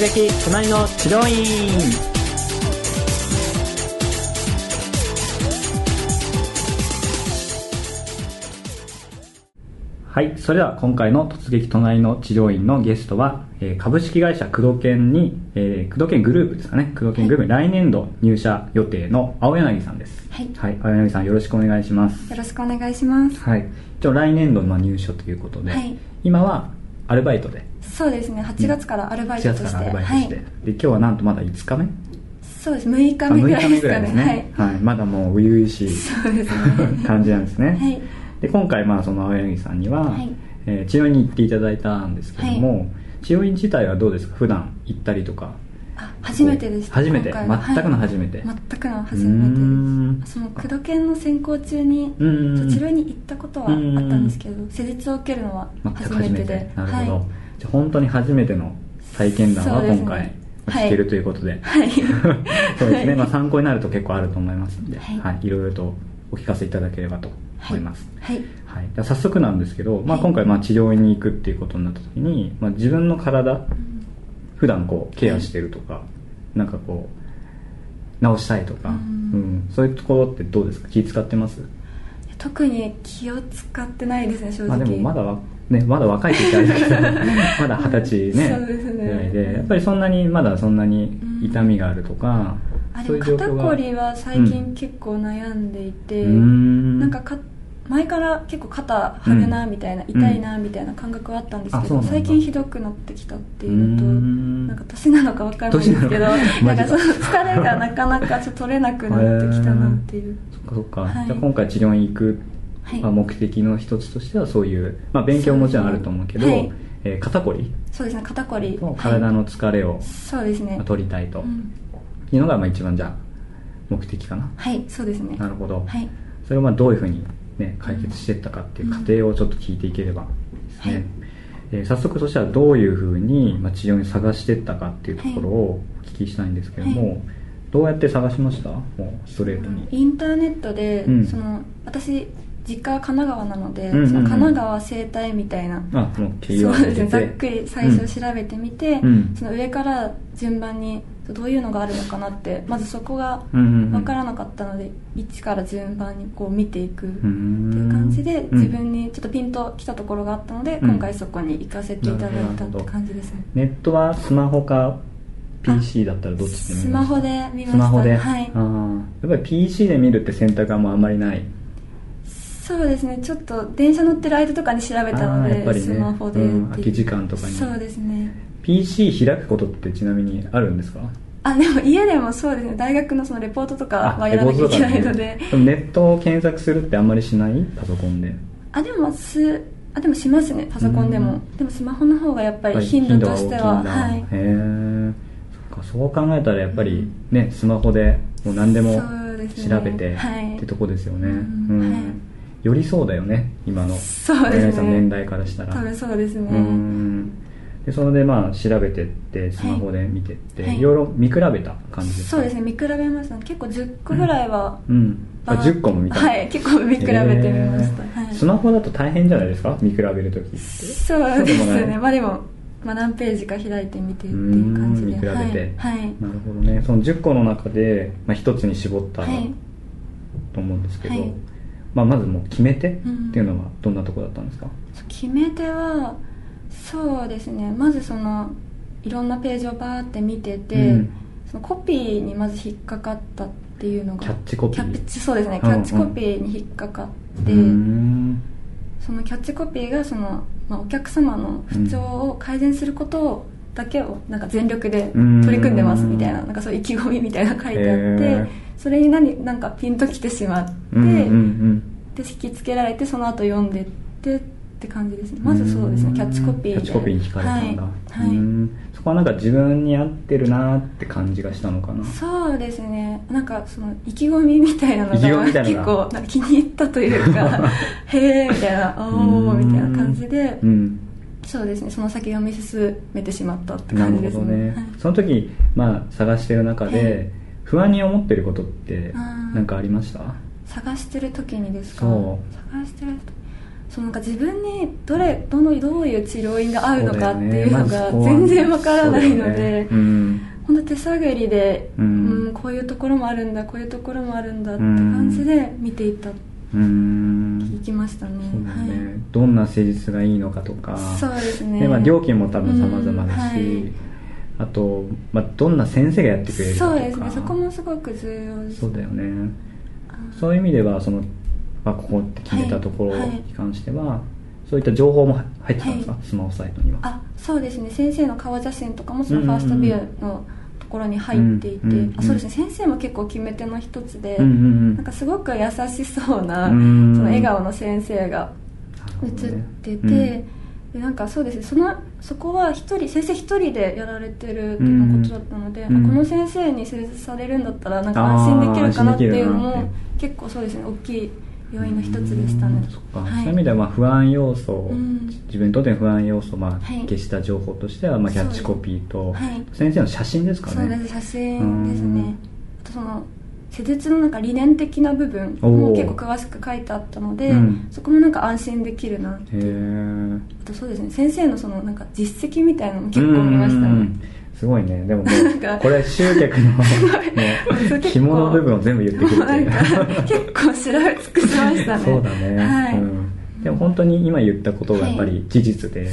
突撃隣の治療院はい。それでは今回の突撃隣の治療院のゲストは、えー株式会社工藤研に、えー、工藤研グループですかね。工藤研グループ、来年度入社予定の青柳さんです。はいはい。青柳さんよろしくお願いします。よろしくお願いしますはい。一応来年度のまあ入所ということで、はい今はアルバイトで、そうですね。8月からアルバイト4として、はい、で、今日はなんとまだ5日目？そうです。6日あ目ぐらいですかね。ね。はい。まだもう初々しいそうですね。感じなんですね。はい。で、今回まあその青柳さんには、はい。えー治療院に行っていただいたんですけども、治療院自体はどうですか？普段行ったりとか。あ初めてでした初めて？全くの初めて。はい全くの初めてです。その工藤研の専攻中にうん。うんうんそちらに行ったことはあったんですけど施術を受けるのは初初めて。めてで。なるほど、はいじゃあ本当に初めての体験談は今回はい聞けるということで、はい。そうですね、はいまあ、参考になると結構あると思いますので、ははい。いい、ろいろとお聞かせいただければと思います。はい。はい、早速なんですけど、まあ、はい。今回まあ治療院に行くっていうことになった時に、まあ、自分の体普段こうケアしてるとか、なんかこう直したいとか、ううん。んそういうところってどうですか？気使ってます？特に気を使ってないですね正まあ、直でもまだわ、ね、まだ若いって言ってあけど まだ二十歳ねぐらいでやっぱりそんなにまだそんなに痛みがあるとか、あそうでも肩いう状況がこりは最近結構悩んでいて、うーん。なんかか前から結構肩張るなみたいな、うん。痛いなみたいな感覚はあったんですけど、うなんだ。最近ひどくなってきたっていうのとなんか年なのか分かんないんですけど年 なんかその疲れがなかなかちょっと取れなくなってきたなっていう、そっかそっか、はい。じゃあ今回治療院行く、はいまあ、目的の一つとしてはそういう、まあ、勉強ももちろんあると思うけどはい。えー肩こり。そうですね肩こり。と体の疲れをはいそうですね。まあ取りたいと。うん。いうのがまあ一番じゃあ目的かな、はいそうですね。なるほど、はい。それをまあどういうふうに、ね、解決していったかっていう過程をちょっと聞いていければですね、はい。えー早速としてはどういうふうに、まあ、治療に探していったかっていうところをお聞きしたいんですけども、はどうやって探しました？もうストレートに。インターネットで、うん。その私実家は神奈川なので、うんうんうん。その神奈川整体みたいな。そうですね。ざっくり最初調べてみて、うん。その上から順番にどういうのがあるのかなってまずそこがうんうんうん。分からなかったので、1から順番にこう見ていく。っていう感じでうん。自分にちょっとピンときたところがあったので、うん。今回そこに行かせていただいたって感じです。ねネットはスマホか PC だったらどっちで見まスマホで見ました。スマホで、はい。あー。やっぱり PC で見るって選択はもうあんまりないそうですね。ちょっと電車乗ってる間とかに調べたので、やっぱりね。スマホでうん空き時間とかに。そうですね。PC 開くことってちなみにあるんですか？あでも家でもそうですね。大学のそのレポートとかはやらなきゃいけないので。でもネットを検索するってあんまりしない？パソコンで。あでもすあでもしますね。パソコンでも、うん。でもスマホの方がやっぱり頻度としては。へえそう考えたらやっぱりねスマホでもう何でも調べてはい。ってとこですよね、うん。うん。はいよりそうだよね今の。そうですね。年代からしたら。多分そうですね、うん。でそれでまあ調べてってスマホで見てって、はい。い、ろいろ見比べた感じですか？そうですね見比べました結構10個ぐらいは、うん。あバー10個も見たはい。結構見比べてみました、へー。はい、スマホだと大変じゃないですか？見比べるときって。そうですね。まあでも、まあ、何ページか開いてみてっていう感じで。見比べて。はい、はい。なるほどね。その10個の中で、まあ、1つに絞ったはい。と思うんですけど、はいまあ、まずもう決め手っうん。ていうのはどんなところだったんですか、決め手はそうですね。まずそのいろんなページをバーって見てて、うん。そのコピーにまず引っかかったっていうのがキャッチコピー。キャッチそうですね。うんうん。キャッチコピーに引っかかって、そのキャッチコピーがその、まあ、お客様の不調を改善することをだけをなんか全力で取り組んでますみたいななんかそういう意気込みみたいなの書いてあって、それに何なんかピンときてしまって、で引きつけられてその後読んでってって感じですね。まずそうですね。キャッチコピーで。キャッチコピーに惹かれたんだ、はい、はい。うん。そこはなんか自分に合ってるなって感じがしたのかな。そうですね。なんかその意気込みみたいなのが結構なんか気に入ったというか へえみたいなおおみたいな感じでうんそうですね。その先読み進めてしまったって感じですほどね、はい。その時、まあ、探してる中で、はい不安に思ってることって何かありました？探してる時にですか？そ探してる時そのなんか自分にどれどのどういう治療院が合うのかっていうのが全然わからないので、本当手探りで、うん、うん、こういうところもあるんだこういうところもあるんだって感じで見ていた。行きましたね、ね、はい、どんな施術がいいのかとか。そうですね。で、まあ、料金も多分様々だし、はい、あと、まあ、どんな先生がやってくれるかとか。そうですね。そこもすごく重要です、そうだよね。そういう意味ではその、まあ、ここって決めたところに関しては、はいはいそういった情報も入ってたんですか、スマホサイトには。あそうですね。先生の顔写真とかもそのファーストビューのころに入っていて、うんうん、あそうですね。先生も結構決め手の一つで、うんうん、なんかすごく優しそうな、その笑顔の先生が映ってて、ね、でなんかそうですね。そのそこは一人先生一人でやられてるっていうことだったので、うん、この先生に施術されるんだったらなんか安心できるかなっていうのも結構そうですね。大きい要因の一つでしたね、はい、そういう意味ではまあ不安要素、うん、自分にとっての不安要素をまあ消した情報としてはまあキャッチコピーと、はい、先生の写真ですかね。そうです。写真ですね。あとその施術のなんか理念的な部分も結構詳しく書いてあったので、うん、そこもなんか安心できるなってあとそうですね。先生のそのなんか実績みたいなのも結構見ましたねすごいね。でももうこれ集客の 紐の部分を全部言ってくれて結構調べ尽くしましたね。そうだね、はい、うん。でも本当に今言ったことがやっぱり事実で、はい、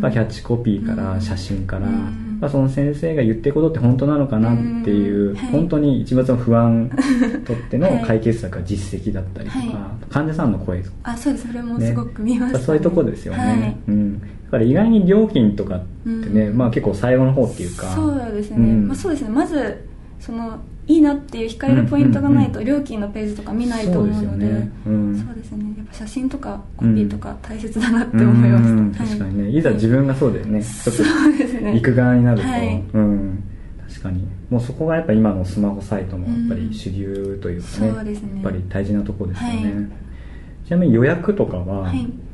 まあ、キャッチコピーから写真から、うん。ぱその先生が言ってることって本当なのかなっていう、はい、本当に一番の不安 とっての解決策が実績だったりとか、はい、患者さんの声あそうです。それもすごく見ました、ね、そういうとこですよね、はい、うん、だから意外に料金とかってね、うん、まあ結構最後の方っていうか。そうですね、うん、まあ、そうですね。まずそのいいなっていう光るポイントがないと料金のページとか見ないと思うので、そうですね。やっぱ写真とかコピーとか大切だなって思いました、確かにね。いざ自分がそうだよね、ちょっと行く側になると、うん。確かに。もうそこがやっぱ今のスマホサイトのやっぱり主流というかね,、やっぱり大事なところですよね、ちなみに予約とかは、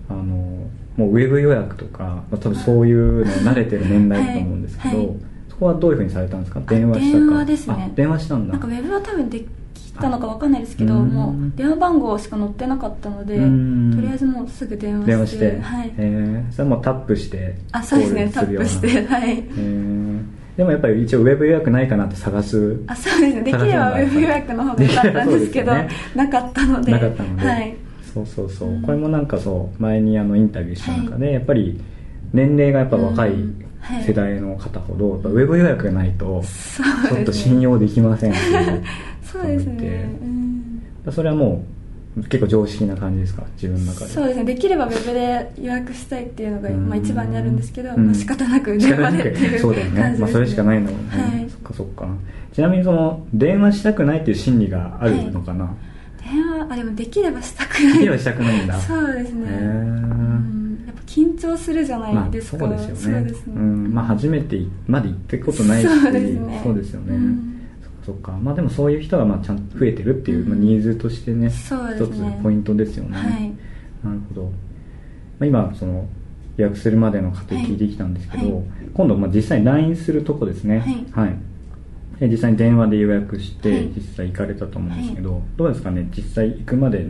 あのもうウェブ予約とか、まあ、多分そういうの慣れてる年代だと思うんですけど、こはどういうふうにされたんですか？電話したか？電話ですね。電話したんだ。なんかウェブは多分できたのか分かんないですけどもう電話番号しか載ってなかったのでとりあえずもうすぐ電話して電話して、はい。えー、それもタップしてあそうですね。タップしてはい。えー。でもやっぱり一応ウェブ予約ないかなって探す。あそうですね。できればウェブ予約の方が良かったんですけどね、なかったので。なかったので、はい、そうそうそう、うん、これもなんかそう前にあのインタビューした中で、はい、やっぱり年齢がやっぱ若い。世代の方ほど、ウェブ予約がないとちょっと信用できませんっていうそうですね、うん、それはもう結構常識な感じですか？自分の中で。そうですね。できればウェブで予約したいっていうのが、まあ、一番にあるんですけど、うん、まあ、仕方なく電話でっていうそうだよね、まあ、それしかないの。もね、はい、そっかそっか。ちなみにその電話したくないっていう心理があるのかな、はい、あでもできればしたくない。できればしたくないんだ。そうですね。へえ緊張するじゃないですか、まあ、そうですよね。ね、うん。まあ、初めてまで行ってことないしそうですね。そうですよね、うん、そっかまあでもそういう人がまあちゃんと増えてるっていう、まあ、ニーズとしてね、一、ね、つポイントですよね、はい、なるほど、まあ、今その予約するまでの過程聞いてきたんですけど、はい、今度まあ実際に LINE するとこですね。はい、はい実際に電話で予約して、実際行かれたと思うんですけど、どうですかね？実際行くまで、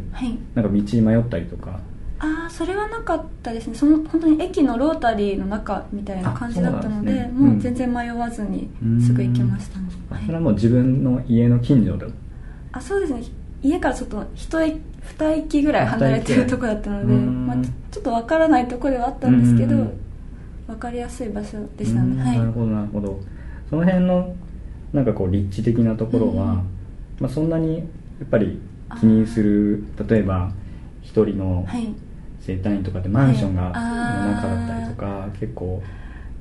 なんか道に迷ったりとか？ああそれはなかったですね。その本当に駅のロータリーの中みたいな感じだったので、ね、もう全然迷わずにすぐ行けましたね、はい、それはもう自分の家の近所であそうですね。家からちょっと一2駅ぐらい離れてるとこだったので、まあ、ちょっと分からないとこではあったんですけど分かりやすい場所でしたね、はい、なるほどなるほど。その辺のなんかこう立地的なところは、まあ、そんなにやっぱり気にする例えば一人の、はい。生体院とかってマンションが、の中だったりとか結構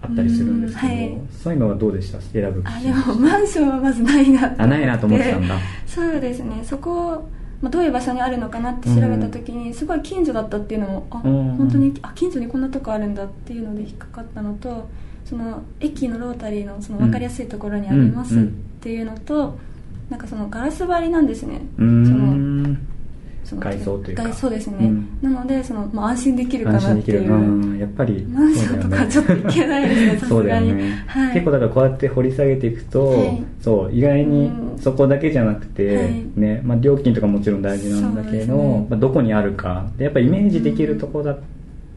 あったりするんですけど、はい、そういうのはどうでした？選ぶあでもマンションはまずないなあないなと思ってたんだ。そうですね。そこまあ、どういう場所にあるのかなって調べた時に、すごい近所だったっていうのもあ、うん、本当にあ近所にこんなとこあるんだっていうので引っかかったのとその駅のロータリーのその分かりやすいところにありますっていうのと、うんうん、なんかそのガラス張りなんですね。そのその外装というか。そうですね、うん、なのでその、まあ、安心できるかなっていう。うん、やっぱり。マンションとかちょっといけないですねさすがに、ね。はい、結構だからこうやって掘り下げていくと、はい、そう意外にそこだけじゃなくて、はい、ねまあ、料金とかもちろん大事なんだけど、ね、まあ、どこにあるか。でやっぱイメージできるとこだっ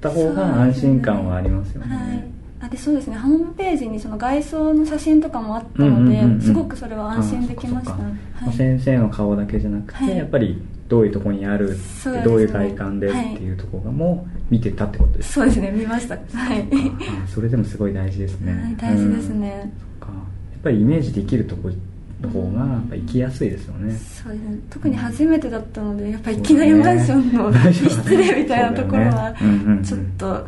た方が安心感はありますよねあでそうですね。ホームページにその外装の写真とかもあったので、うんうんすごくそれは安心できました、はい、先生の顔だけじゃなくて、はい、やっぱりどういうところにある、ね、どういう外観でっていうところも見てたってことですそうですね。見ました。はい。それでもすごい大事ですね、はい、大事ですね、うん、か。やっぱりイメージできるところの方がやっぱ行きやすいですよね、そうですね。特に初めてだったのでやっぱりいきなりマンションの失礼みたいなところはちょっと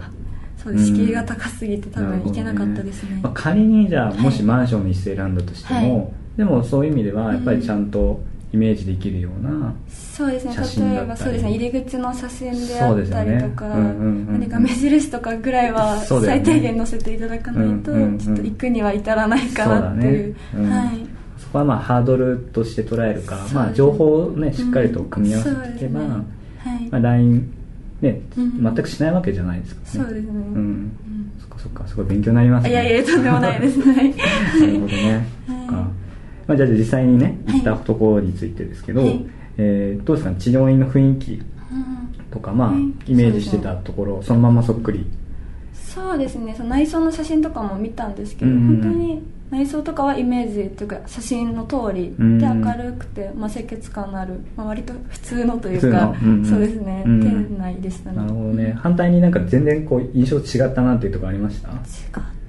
そう敷居が高すぎて多分行けなかったですね、ねまあ、仮にじゃあもしマンションにして選んだとしても、はい、でもそういう意味ではやっぱりちゃんとイメージできるようなそうですね。例えばそうですね。入り口の写真であったりとか、何か目印とかぐらいは最低限載せていただかないと、ちょっと行くには至らないかなっていう、ね、はい。そこはまあハードルとして捉えるか、まあ、情報をねしっかりと組み合わせていけば、うん。ね。はい。まあ、LINE ね、全くしないわけじゃないですかね。そうですね。うん。そっかそっか。すごい勉強になりますね。いやいやとんでもないですね。なるほどね、そっか、まあ、じゃあ実際にね行ったところについてですけど、はい、えー、どうですか、ね、治療院の雰囲気とか、まあ、イメージしてたところそのままそっくり。そうですね。その内装の写真とかも見たんですけど、うん、本当に内装とかはイメージっていうか写真の通りで明るくて、まあ、清潔感のある、まあ、割と普通のというか、うんうん、そうですね、うん、店内でしたね。なるほどね。反対になんか全然こう印象違ったなっていうところありました？違っ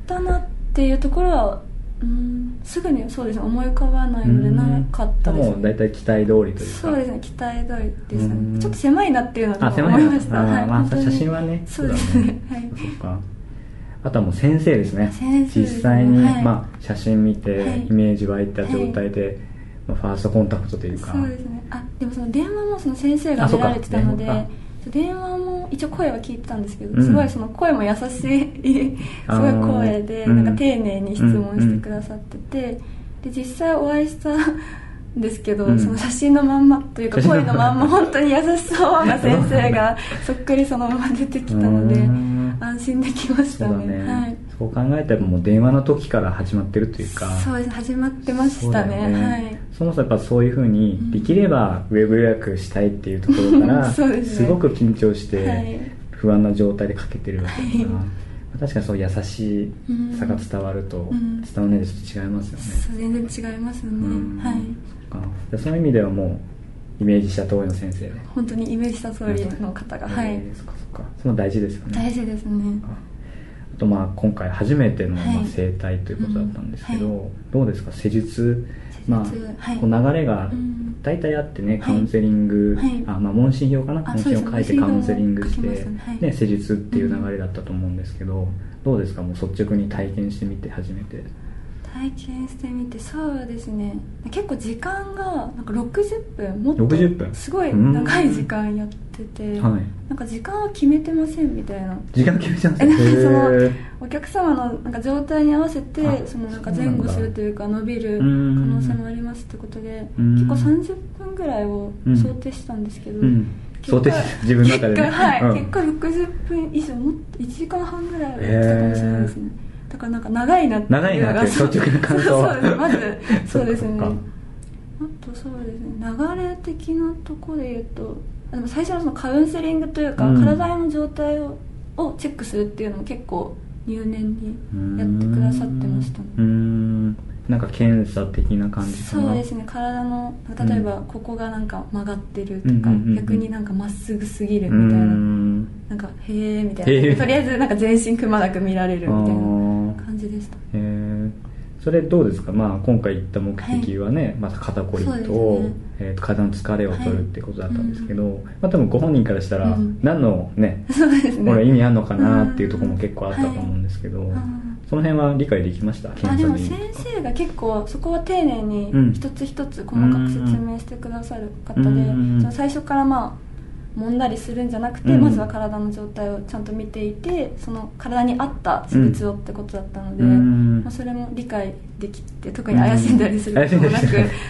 たなっていうところはうんすぐにそうですね。思い浮かばないのでなかったです、ね、もう大体期待通りというか。そうですね。期待通りですね。ちょっと狭いなっていうのは思いました。あ、はい、まあ、写真はねそうですね、はい、そっかあとはもう先生ですね。実際に、はい、まあ、写真見て、イメージ湧いた状態で、まあ、ファーストコンタクトというか。そうですね。あでもその電話もその先生が出られてたので電話も一応声は聞いてたんですけど、うん、すごいその声も優しい すごい声で、なんか丁寧に質問してくださってて、で実際お会いしたんですけど、うん、その写真のまんまというか声のまんま本当に優しそうな先生が そっくりそのまま出てきたので。安心できましたね。ね、はい、そう考えたらもう電話の時から始まってるというか。そうです始まってましたね、ね、はい。そもそもやっぱそういうふうにできればウェブ予約したいっていうところから、うんね、すごく緊張して不安な状態でかけてるわけですが、はい、確かにそう優しさが伝わると、うん、伝わらないとちょっと違いますよね、全然違いますね、うん、はいそそういう意味ではもうイメージした通りの先生本当にイメージした通りの方が、はい、そっかそっか。その大事ですよね。大事ですね。あとまあ今回初めてのまあ整体ということだったんですけど、はいうん。はい、どうですか？施術？まあ、はい、こう流れが大体あってね、カウンセリング、はい、あまあ、問診票かな？問診を書いてカウンセリングして、ね、施術っていう流れだったと思うんですけど、どうですか？もう率直に体験してみて初めて体験してみてそうですね。結構時間がなんか60分もっとすごい長い時間やってて、はい、なんか時間は決めてませんみたいな。時間決めちゃうん。ですそのお客様のなんか状態に合わせてそのなんか前後するというか伸びる可能性もありますってことで結構30分ぐらいを想定したんですけど、うん。うん想定自分の中で、ね、はい、うん、結果60分以上もっと1時間半ぐらいはやってたかもしれないですねだからなんか長いなって長いなって率直な感想そうですまず そうですね。あとそうですね流れ的なところで言うとでも最初のそのカウンセリングというか、うん、体の状態ををチェックするっていうのも結構入念にやってくださってましたねうん。なんか検査的な感じそうですね。体の例えばここがなんか曲がってるとか、逆になんかまっすぐすぎるみたいな。なんかへえみたいな。とりあえずなんか全身くまなく見られるみたいな感じでした。へえそれどうですか、まあ、今回行った目的はね、はい、まず肩こりと,、ね。えーと、体の疲れを取るってことだったんですけど、はい。うん、まあ、多分ご本人からしたら、何のね,、そうですね。これ意味あるのかなっていうところも結構あったと思うんですけど、はい、その辺は理解できました？あでも先生が結構そこは丁寧に一つ一つ細かく説明してくださる方で、うん、最初からまあ揉んだりするんじゃなくて、うん、まずは体の状態をちゃんと見ていてその体に合った施術をってことだったので、うん、まあ、それも理解できて特に怪しんだりすることもなく、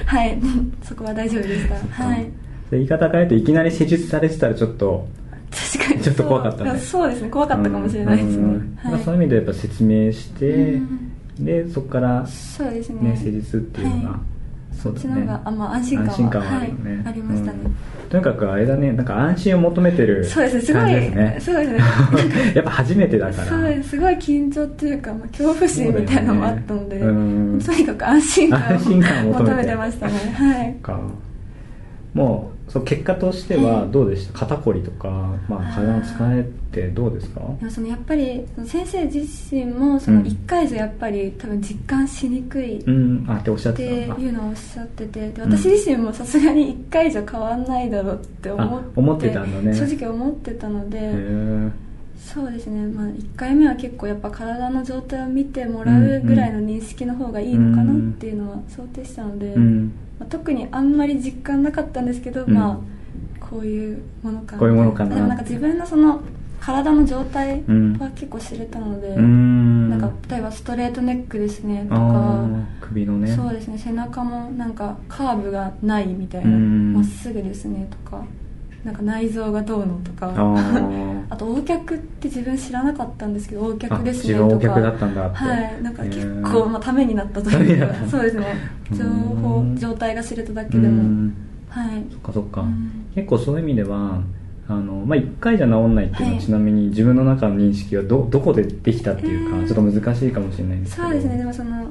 はい。そこは大丈夫でした。はい。言い方変えていきなり施術されてたらちょっと確かに。ちょっと怖かったねそう。ですね。怖かったかもしれないですね、はい、そういう意味でやっぱ説明して、でそこからそうですね。ね施術っていうのが、そっちの方が、あまあ、安心感は安心感はあるよね、はい、ありましたね、とにかくあれだね。なんか安心を求めてるそうですねすごいね。そうですね。やっぱ初めてだから。そうですすごい緊張っていうか、まあ、恐怖心みたいなのもあったので、ね、とにかく安心感を求めて。ましたね。はい。か。もうそう結果としてはどうでした、肩こりとか、まあ、体の疲れってどうですか？そのやっぱり先生自身もその1回じゃやっぱり多分実感しにくいっていうのをおっしゃっててで私自身もさすがに1回じゃ変わんないだろうって思って思ってたのね。正直思ってたのでそうですね、まあ、1回目は結構やっぱ体の状態を見てもらうぐらいの認識の方がいいのかなっていうのは想定したので、うん。まあ、特にあんまり実感なかったんですけど、うん、まあこういうものかな。こういうものかな。でもなんか自分のその体の状態は結構知れたので、うん、なんか例えばストレートネックですねとか。首のね。そうですね背中もなんかカーブがないみたいな。ま、っすぐですねとかなんか内臓がどうのとか。あ と O 脚って自分知らなかったんですけど O 脚ですねとか。O 脚だったんだって。はい。なんか結構、まあ、ためになったというか。そうですね。情報状態が知れただけでも。はい。そっかそっか。結構そういう意味ではあのまあ、1回じゃ治んないっていうのは、はい、ちなみに自分の中の認識はどどこでできたっていうか、ちょっと難しいかもしれないんですけど。そうですね。でもその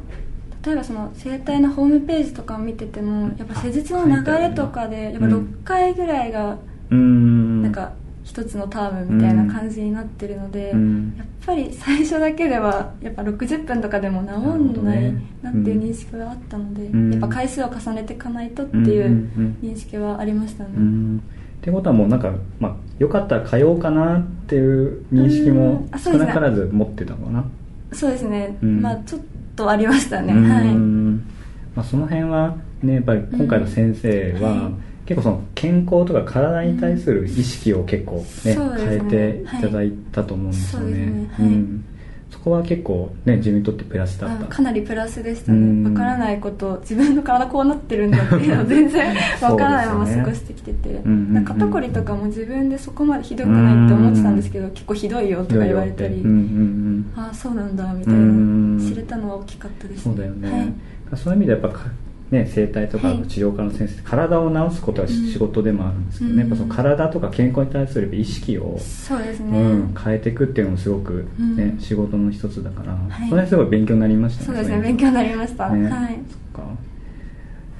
例えばその整体のホームページとかを見ててもやっぱ施術の流れとかでやっぱ6回ぐらいがなんか一つのタームみたいな感じになってるので、やっぱり最初だけではやっぱ60分とかでも治んないなっていう認識があったので、やっぱ回数を重ねていかないとっていう認識はありましたね。ってことはもうなんか、まあ、よかったら通おうかなっていう認識も少なからず持ってたのかな、そうですね、まあちょっとありましたね。はい、まあ、その辺はねやっぱり今回の先生は、はい結構その健康とか体に対する意識を結構ね、うん、変えていただいたと思うんですよね。はい、うん。そこは結構ね自分にとってプラスだった。かなりプラスでしたね。わからないこと自分の体こうなってるんだっていうの 全然わからないまま過ごしてきてて、ね、肩こりとかも自分でそこまでひどくないって思ってたんですけど結構ひどいよとか言われたり、ああそうなんだみたいな。知れたのは大きかったです、ね、そうだよね、はい、そういう意味でやっぱね、整体とか治療科の先生、はい、体を治すことは仕事でもあるんですけどね、うん、やっぱその体とか健康に対する意識をそうですね、うん、変えていくっていうのもすごくね、うん、仕事の一つだから、はい、それはすごい勉強になりましたねそうですね。勉強になりました、ね、はい。そっか。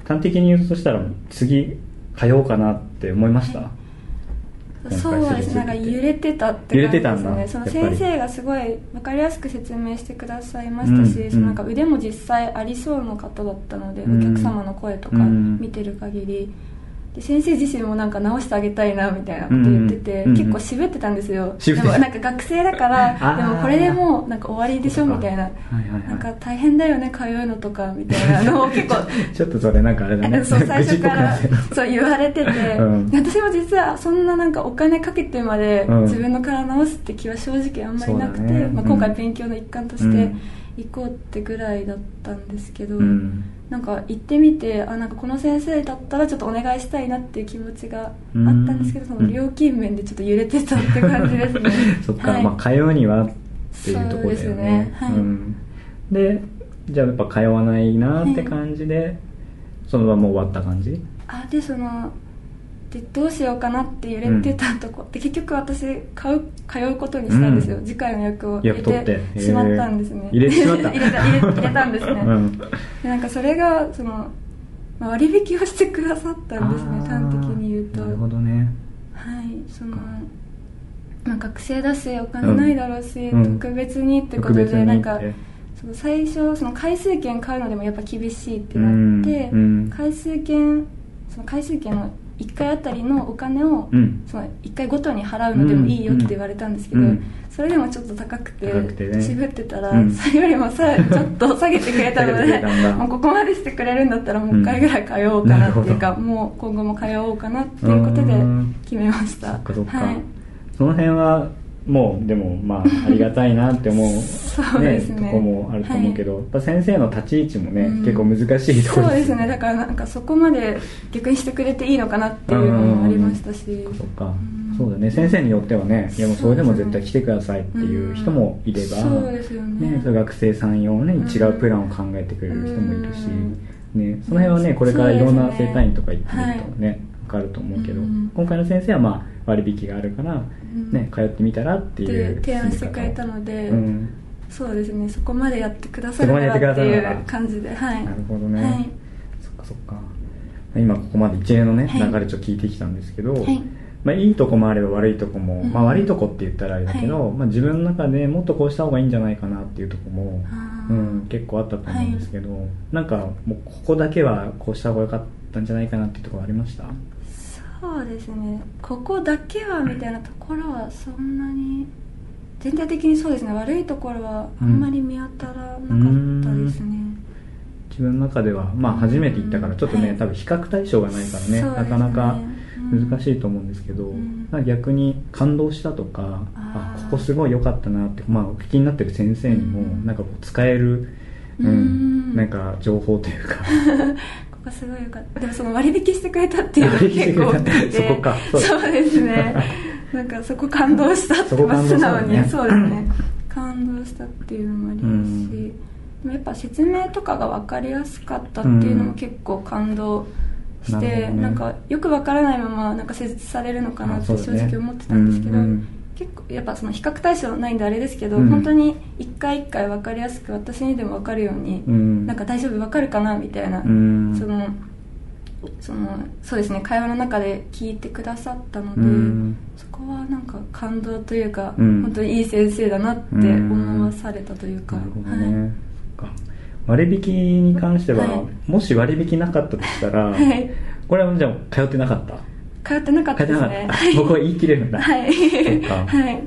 端的に言うとそしたら次通おうかなって思いました、そうですなんか揺れてたって感じですね。その先生がすごい分かりやすく説明してくださいましたし、うん、そのなんか腕も実際ありそうな方だったので、うん、お客様の声とか見てる限り、で先生自身もなんか直してあげたいなみたいなこと言ってて、うん、結構渋ってたんですよ、でもなんか学生だから でもこれでもうなんか終わりでしょみたいな、はいはいはい、なんか大変だよね通うのとかみたいな。のを結構ちょっとそれなんかあれだね。そう最初からそう言われてて、うん、私も実はそんななんかお金かけてまで自分の体直すって気は正直あんまりなくて、ね、まあ、今回勉強の一環として行こうってぐらいだったんですけど、うんなんか行ってみてあなんかこの先生だったらちょっとお願いしたいなっていう気持ちがあったんですけどその料金面でちょっと揺れてたって感じですね。そっか、はい、まあ通うにはっていうところですね。はい、うん、でじゃあやっぱ通わないなって感じで、はい、そのまま終わった感じ？あでそのでどうしようかなって揺れてたとこ、うん、で結局私買う通うことにしたんですよ、うん、次回の役を。入れてしまったんですね。入れてしまった。入れた入れ入れたんですね、うん、でなんかそれがその、まあ、割引をしてくださったんですね。端的に言うと。なるほどね。はい。そのまあ、学生だしお金ないだろうし、特別にってことでなんかその最初その回数券買うのでもやっぱ厳しいって。なって、回数券その回数券の1回あたりのお金を、うん、その1回ごとに払うのでもいいよって言われたんですけど、うん、それでもちょっと高くて渋、ね、ってたら、うん、それよりもさ ちょっと下げてくれたのでもうここまでしてくれるんだったらもう1回ぐらい通おうかなっていうか、もう今後も通おうかなっていうことで決めました。そはい、その辺はもうでもまあありがたいなって思うね。ねとこもあると思うけど、はい、やっぱ先生の立ち位置もね、うん、結構難しいところそうですね。だからなんかそこまで逆にしてくれていいのかなっていうのもありましたし、うん、そっか、うん、そうだね。先生によってはねいやもうそれでも絶対来てくださいっていう人もいれば、そうですよね。ね学生さん用ね違うプランを考えてくれる人もいるし、ね、その辺はねこれからいろんな整体院とか行ってみるとね、分かると思うけど、今回の先生はまあ割引があるから、ね、通ってみたらっていう提案してくれたので、うん、そうですねそこまでやってくださるからっていう感じではい。なるほどね、はい、そっかそっか。今ここまで一連のね、流れちょっと聞いてきたんですけど、はい。まあ、いいとこもあれば悪いとこも、まあ、悪いとこって言ったらあれだけど、まあ、自分の中でもっとこうした方がいいんじゃないかなっていうとこも、うん、結構あったと思うんですけど、はい、なんかもうここだけはこうした方が良かったんじゃないかなっていうところありました？そうですね。ここだけはみたいなところはそんなに全体的にそうですね。悪いところはあんまり見当たらなかったですね、自分の中では、まあ、初めて行ったからちょっとね、はい、多分比較対象がないからね、ね、なかなか難しいと思うんですけど、うん、逆に感動したとかあここすごい良かったなって、まあ、お聞きになってる先生にも、なんかこう使える、うん、うん、なんか情報というか こすごいよかった。でもその割引してくれたっていうのが結構そこか。そう。ですね。なんかそこ感動したって素直に、ね、そうですね。感動したっていうのもありますし、うん、やっぱ説明とかが分かりやすかったっていうのも結構感動して、うん、なんかよく分からないままなんか施術されるのかなって正直思ってたんですけど、結構やっぱその比較対象ないんであれですけど、うん、本当に一回一回分かりやすく私にでも分かるように、うん、なんか大丈夫分かるかなみたいな、うん、そのそのそうですね会話の中で聞いてくださったので、うん、そこはなんか感動というか、本当にいい先生だなって思わされたというか、ね、はい、割引に関しては、はい、もし割引なかったとしたら、はい、これはじゃあ通ってなかった？通ってなかったですね。僕は言い切れるんだ。はい。はい。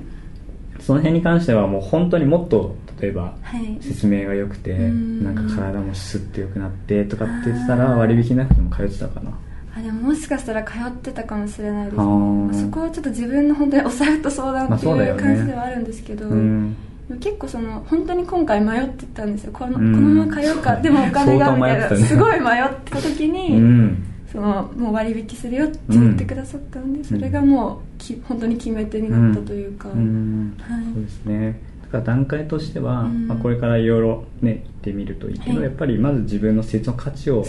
その辺に関してはもう本当にもっと例えば説明が良くて、はい、なんか体もスッて良くなってとかって言ってたら割引なくても通ってたかな。あでももしかしたら通ってたかもしれないですね、まあ、そこはちょっと自分の本当にお財布と相談っていう感じではあるんですけど、まあねうん、結構その本当に今回迷ってたんですよ。このこのまま通うか、でもお金がみたいな、ね、すごい迷った時に、うんそのもう割引するよって言ってくださったんで、うん、それがもうき本当に決め手になったというか、はい、そうですね。だから段階としては、まあ、これからいろいろね行ってみるといいけど、はい、やっぱりまず自分の施設の価値を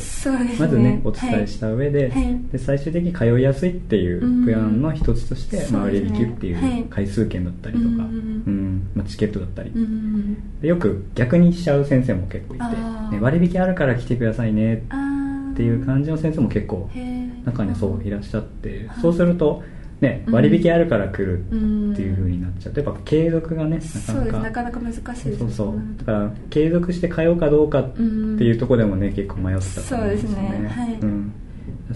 まずね、ね、お伝えした上ではい、で最終的に通いやすいっていうプランの一つとして、まあ、割引っていう回数券だったりとか、うんまあ、チケットだったり、でよく逆にしちゃう先生も結構いて、ね、割引あるから来てくださいねってっていう感じの先生も結構中にそういらっしゃってそうするとね、割引あるから来るっていうふうになっちゃう。とやっぱ継続がねなかなか。なかなか難しいです、そうそう。だから継続して通うかどうかっていうところでもね結構迷ってたそうですね。はい、うん。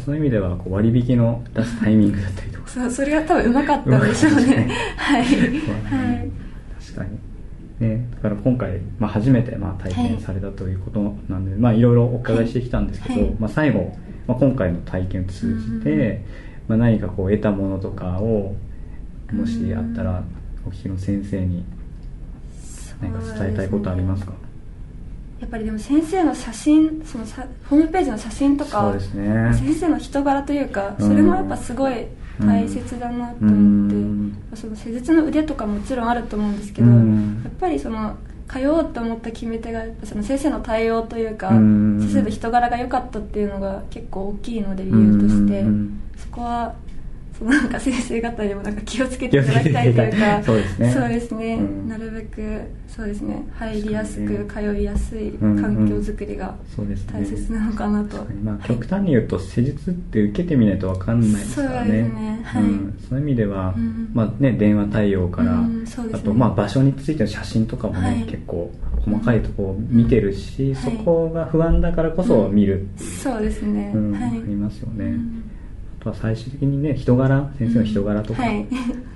そういう意味ではこう割引の出すタイミングだったりとか。そうそれが多分うまかったんでしょうね。はい、はい、確かにね、だから今回、まあ、初めてまあ体験されたということなんで、はい、まあ、いろいろお伺いしてきたんですけど、はい、まあ、最後、まあ、今回の体験を通じて、まあ、何かこう得たものとかをもしあったらお聞きの先生に何か伝えたいことありますか？やっぱりでも先生の写真そのさホームページの写真とか、ね、先生の人柄というかそれもやっぱすごい大切だなと思って、うん、その施術の腕とかもちろんあると思うんですけど、っぱりその通おうと思った決め手がその先生の対応というか、うん、先生の人柄が良かったっていうのが結構大きいので理由として、そこはなんか先生方にもなんか気をつけていただきたいというか そうですね。そうですね、うん、なるべくそうですね。入りやすく、通いやすい環境づくりが大切なのかなと、うんうんね、まあ、極端に言うと施術って受けてみないと分かんないですからね。そうですね、はい、うん、そういう意味では、まあね、電話対応から、ね、あとまあ場所についての写真とかもね、はい、結構細かいところ見てるし、そこが不安だからこそ見るそうですね、はい、ありますよね、とは最終的にね人柄先生の人柄とか、うん。はい、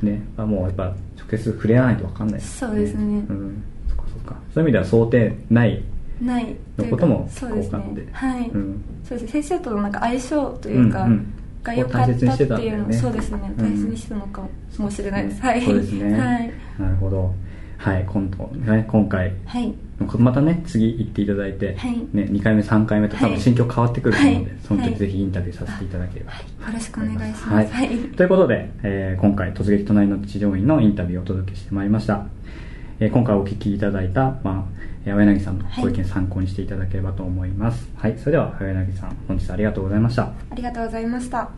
ねあもうやっぱ直接触れ合わないと分かんない、ね、そうですね。うん。そっかそっか。そういう意味では想定ないない。のこともそうですね。はい、うん、そうです先生とのなんか相性というか、うんうん。が良かったっていうの、ね、そうですね。大切にしてたのかもしれないです、はい。そうですね。はい。なるほどはい今度ね今回、はい、またね次行っていただいて、はい、ね、2回目3回目と多分心境変わってくると思うので、はい、その時ぜひインタビューさせていただければ、はい、よろしくお願いします、はい。ということで、えー、今回突撃隣の治療院のインタビューをお届けしてまいりました、えー、今回お聞きいただいた、まあ、青柳さんのご意見参考にしていただければと思います。はい、それでは青柳さん本日ありがとうございました。ありがとうございました